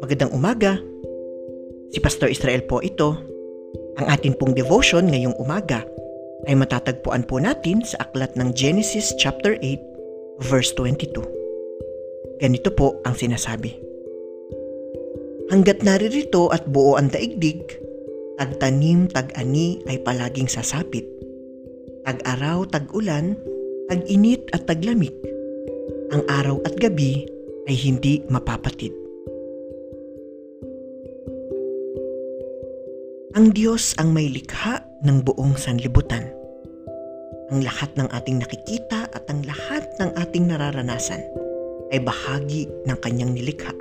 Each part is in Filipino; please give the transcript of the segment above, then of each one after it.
Magandang umaga. Si Pastor Israel po ito. Ang atin pong devotion ngayong umaga ay matatagpuan po natin sa aklat ng Genesis chapter 8 verse 22. Ganito po ang sinasabi. Hanggat naririto at buo ang daigdig, tagtanim, tag-ani ay palaging sasapit. Tag-araw, tag-ulan, tag-init at taglamig. Ang araw at gabi ay hindi mapapatid. Ang Diyos ang may likha ng buong sanlibutan. Ang lahat ng ating nakikita at ang lahat ng ating nararanasan ay bahagi ng kanyang nilikha.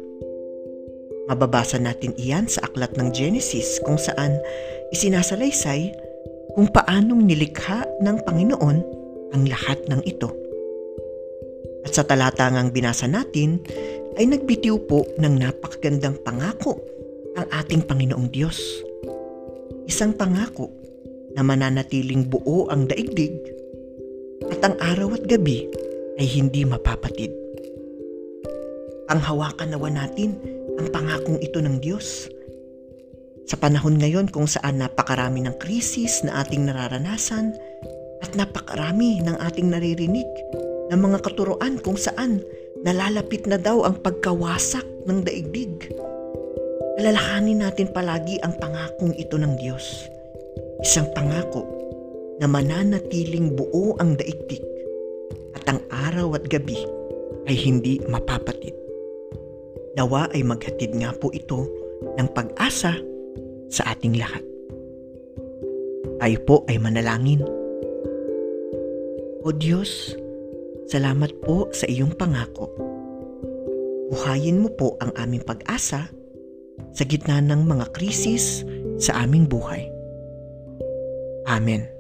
Mababasa natin iyan sa aklat ng Genesis kung saan isinasalaysay kung paanong nilikha ng Panginoon ang lahat ng ito. At sa talatangang binasa natin ay nagbitiw po ng napakagandang pangako ang ating Panginoong Diyos isang pangako na mananatiling buo ang daigdig at ang araw at gabi ay hindi mapapatid. Panghawakan nawa natin ang pangakong ito ng Diyos. Sa panahon ngayon kung saan napakarami ng krisis na ating nararanasan at napakarami ng ating naririnig ng mga katuroan kung saan nalalapit na daw ang pagkawasak ng daigdig alalahanin natin palagi ang pangakong ito ng Diyos. Isang pangako na mananatiling buo ang daigdig at ang araw at gabi ay hindi mapapatid. Nawa ay maghatid nga po ito ng pag-asa sa ating lahat. Tayo po ay manalangin. O Diyos, salamat po sa iyong pangako. Buhayin mo po ang aming pag-asa sa gitna ng mga krisis sa aming buhay. Amen.